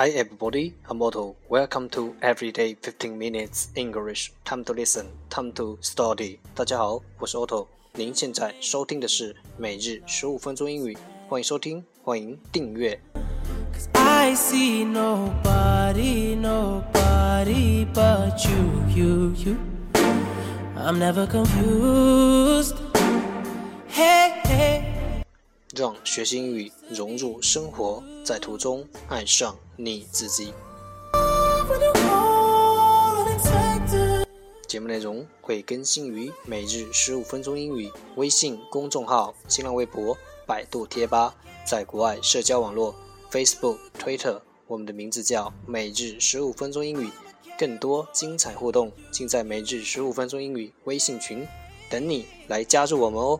Hi everybody, I'm Otto. Welcome to Everyday 15 Minutes English. Time to listen, time to study. 大家好，我是 Otto。您现在收听的是每日十五分钟英语，欢迎收听，欢迎订阅。 I see nobody, nobody but you, you, you. I'm never confused. 让学习英语融入生活，在途中爱上你自己。节目内容会更新于每日十五分钟英语微信公众号、新浪微博、百度贴吧，在国外社交网络 Facebook、Twitter，我们的名字叫每日十五分钟英语。更多精彩互动，尽在每日十五分钟英语微信群，等你来加入我们哦。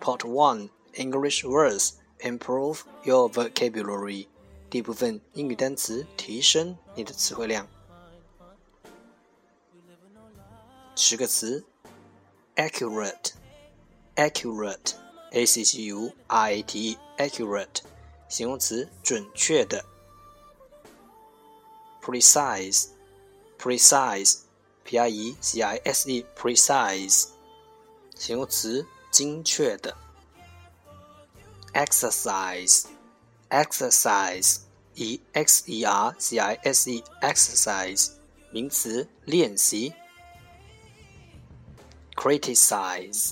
Part 1 English words improve your vocabulary. 第一部分英语单词提升你的词汇量。十个词：accurate, accurate, a c c u r a t e, accurate，形容词，准确的。precise, precise, p r e c i s e, precise，形容词， 精确的。exercise, exercise, e x e r c i s e, exercise，名词，练习。criticize,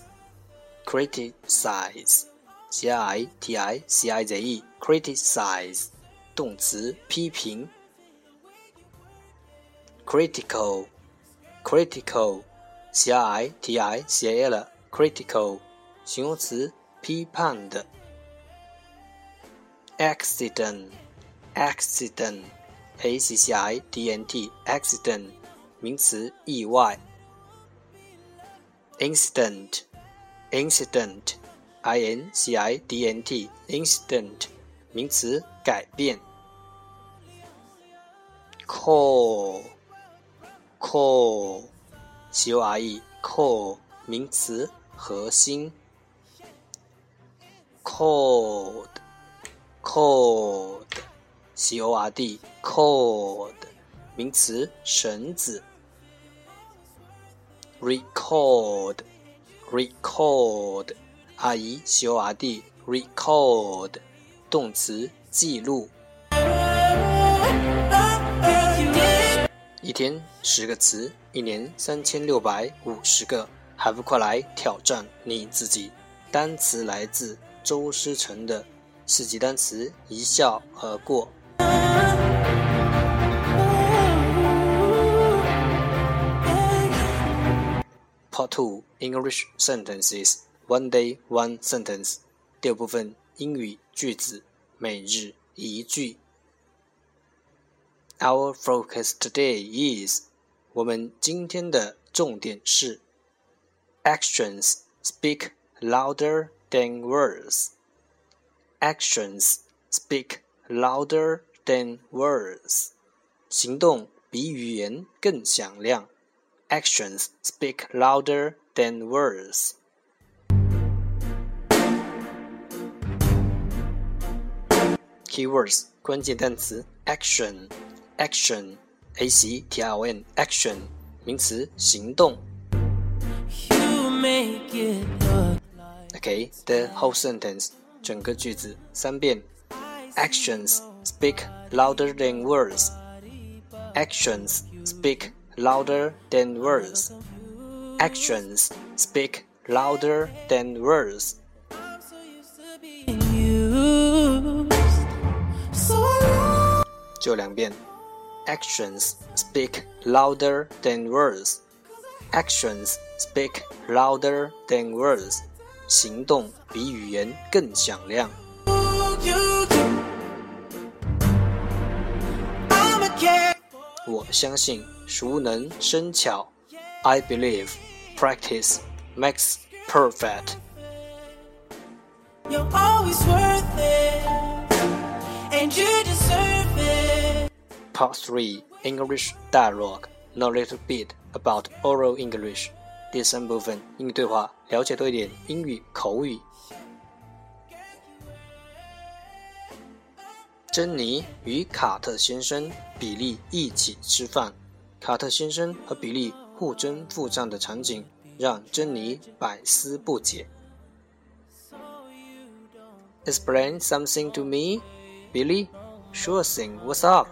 criticize, c i t i c i z e, criticize，动词，批评。critical, critical, c r i t i c a l, critical，形容词，批判的。accident, accident, a c c i d n t, accident，名词，意外。incident, incident, i n c i d n t, incident，名词，改变。core, core, c o r e, core，名词，核心。Cord, cord, c o r d, cord，名词，绳子。record, record, r e c o r d, record，动词，记录。一天十个词，一年三千六百五十个，还不快来挑战你自己？单词来自周诗成的四级单词，一笑而过。Part Two English Sentences One Day One Sentence 第二部分英语句子每日一句。Our focus today is 我们今天的重点是 Actions speak louder than words. Actions speak louder than words. 行动比语言更响亮。Actions speak louder than words. Keywords 关键单词 action action a c t i o n action 名词行动。 You make it look Okay, the whole sentence 整个句子三遍。Actions speak louder than words. Actions speak louder than words. Actions speak louder than words. being used. So long. 就两遍。Actions speak louder than words. Actions speak louder than words. 行动比语言更响亮。我相信熟能生巧。I believe practice makes perfect. You're always worth it, and you deserve it. Part 3 English Dialogue Know a little bit about oral English 第三部分英语对话，了解多一点英语口语。珍妮与卡特先生、比利一起吃饭。卡特先生和比利互争互战的场景让珍妮百思不解。Explain something to me, Billy. Sure thing. What's up,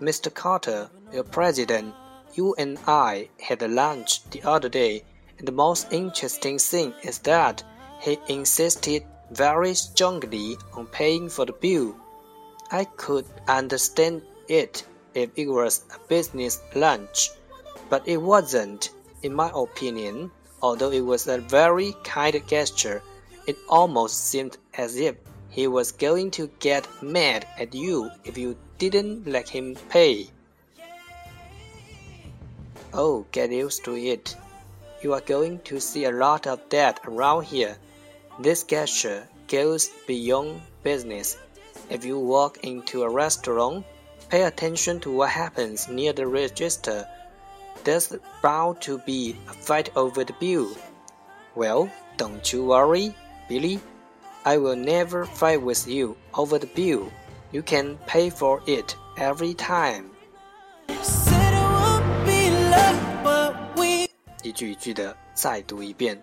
Mr. Carter? Your president. You and I had lunch the other day, and the most interesting thing is that he insisted very strongly on paying for the bill. I could understand it if it was a business lunch, but it wasn't, in my opinion. Although it was a very kind gesture, it almost seemed as if he was going to get mad at you if you didn't let him pay. Oh, get used to it. You are going to see a lot of that around here. This gesture goes beyond business. If you walk into a restaurant, pay attention to what happens near the register. There's bound to be a fight over the bill. Well, don't you worry, Billy. I will never fight with you over the bill. You can pay for it every time. 一句一句的再读一遍。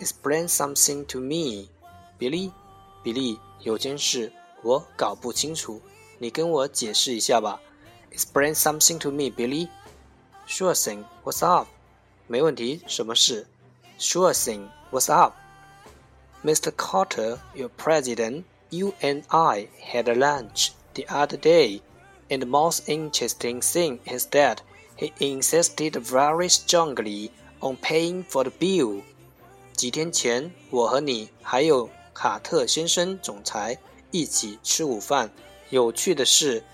Explain something to me, Billy. 比利，有件事我搞不清楚，你跟我解释一下吧。Explain something to me, Billy. Sure thing. What's up? 没问题，什么事？Sure thing. What's up? Mr. Carter, your president, you and I had a lunch the other day, and the most interesting thing is that he insisted very strongly on paying for the bill. 几天前，我和你还有卡特先生总裁一起吃午饭。有趣的是，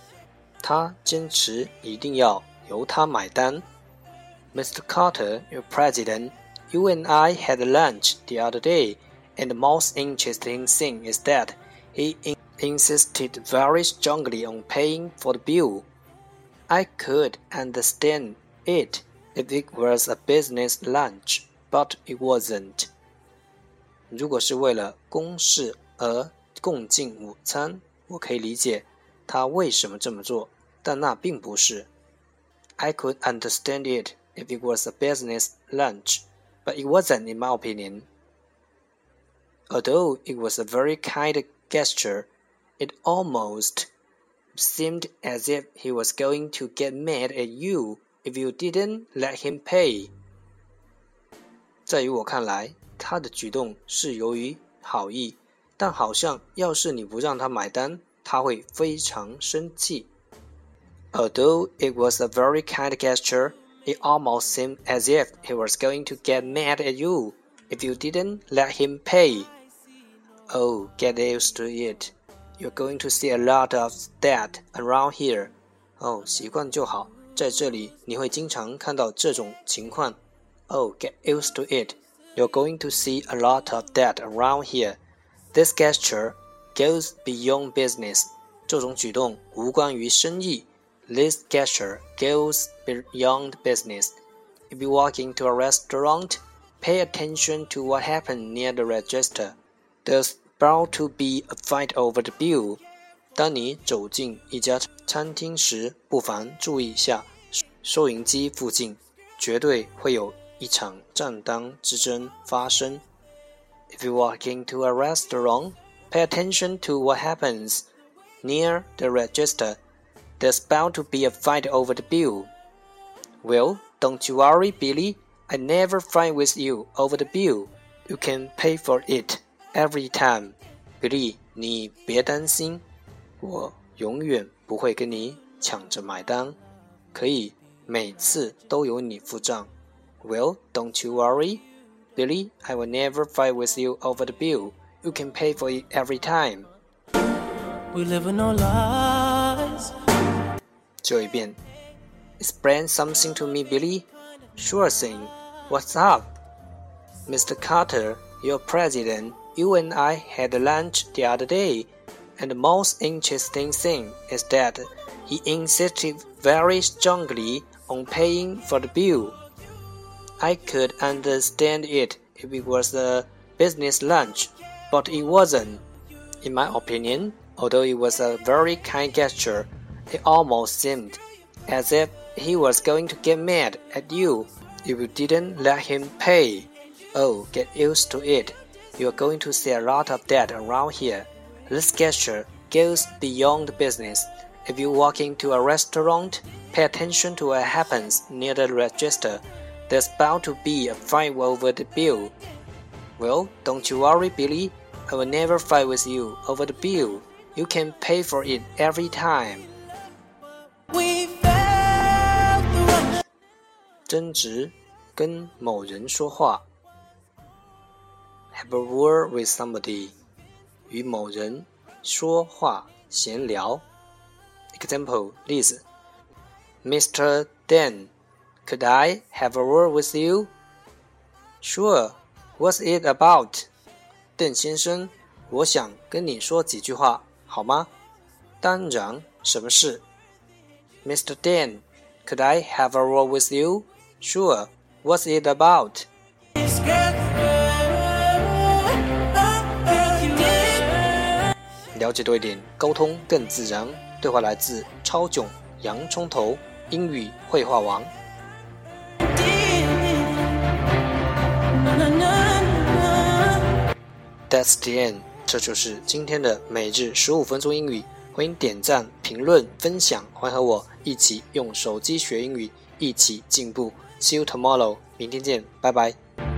他坚持一定要由他买单。Mr. Carter, your president, you and I had lunch the other day, and the most interesting thing is that he in insisted very strongly on paying for the bill. I could understand it if it was a business lunch, but it wasn't. 如果是为了公事而共进午餐，我可以理解他为什么这么做，但那并不是。I could understand it if it was a business lunch, but it wasn't, in my opinion. Although it was a very kind gesture, it almost seemed as if he was going to get mad at you if you didn't let him pay. 在于我看来，他的举动是由于好意，但好像要是你不让他买单，他会非常生气。Although it was a very kind gesture, it almost seemed as if he was going to get mad at you if you didn't let him pay. Oh, get used to it. You're going to see a lot of that around here. 哦，习惯就好，在这里你会经常看到这种情况。Oh, get used to it. You're going to see a lot of that around here. This gesture goes beyond business. 这种举动无关于生意。This gesture goes beyond business. If you walk into a restaurant, pay attention to what happened near the register. There's bound to be a fight over the bill. 当你走进一家餐厅时，不妨注意一下收银机附近，绝对会有一场账单之争发生。If you walk into a restaurant, pay attention to what happens near the register. There's bound to be a fight over the bill. Well, don't you worry, Billy. I never fight with you over the bill. You can pay for it every time. Billy，你别担心，我永远不会跟你抢着买单，可以每次都由你付账。Well, don't you worry, Billy. I will never fight with you over the bill. You can pay for it every time. we live in no lies. 就一遍。Explain something to me, Billy. Sure thing. What's up? Mr. Carter, your president, you and I had lunch the other day, and the most interesting thing is that he insisted very strongly on paying for the bill. I could understand it if it was a business lunch, but it wasn't. In my opinion, although it was a very kind gesture, it almost seemed as if he was going to get mad at you if you didn't let him pay. Oh, get used to it. You're going to see a lot of that around here. This gesture goes beyond business. If you walk into a restaurant, pay attention to what happens near the register. There's bound to be a fight over the bill. Well, don't you worry, Billy. I will never fight with you over the bill. You can pay for it every time. We felt the rush. 争执，跟某人说话。 Have a word with somebody，与某人说话闲聊。Example 例子：Mr. Dan，could I have a word with you? Sure. What's it about? 邓先生，我想跟你说几句话，好吗？当然，什么事？Mr. Dan, could I have a word with you? Sure. What's it about? 了解多一点，沟通更自然。对话来自超囧洋葱头英语绘画王。That's the end。这就是今天的每日十五分钟英语。欢迎点赞、评论、分享，欢迎和我一起用手机学英语，一起进步。See you tomorrow，明天见，拜拜。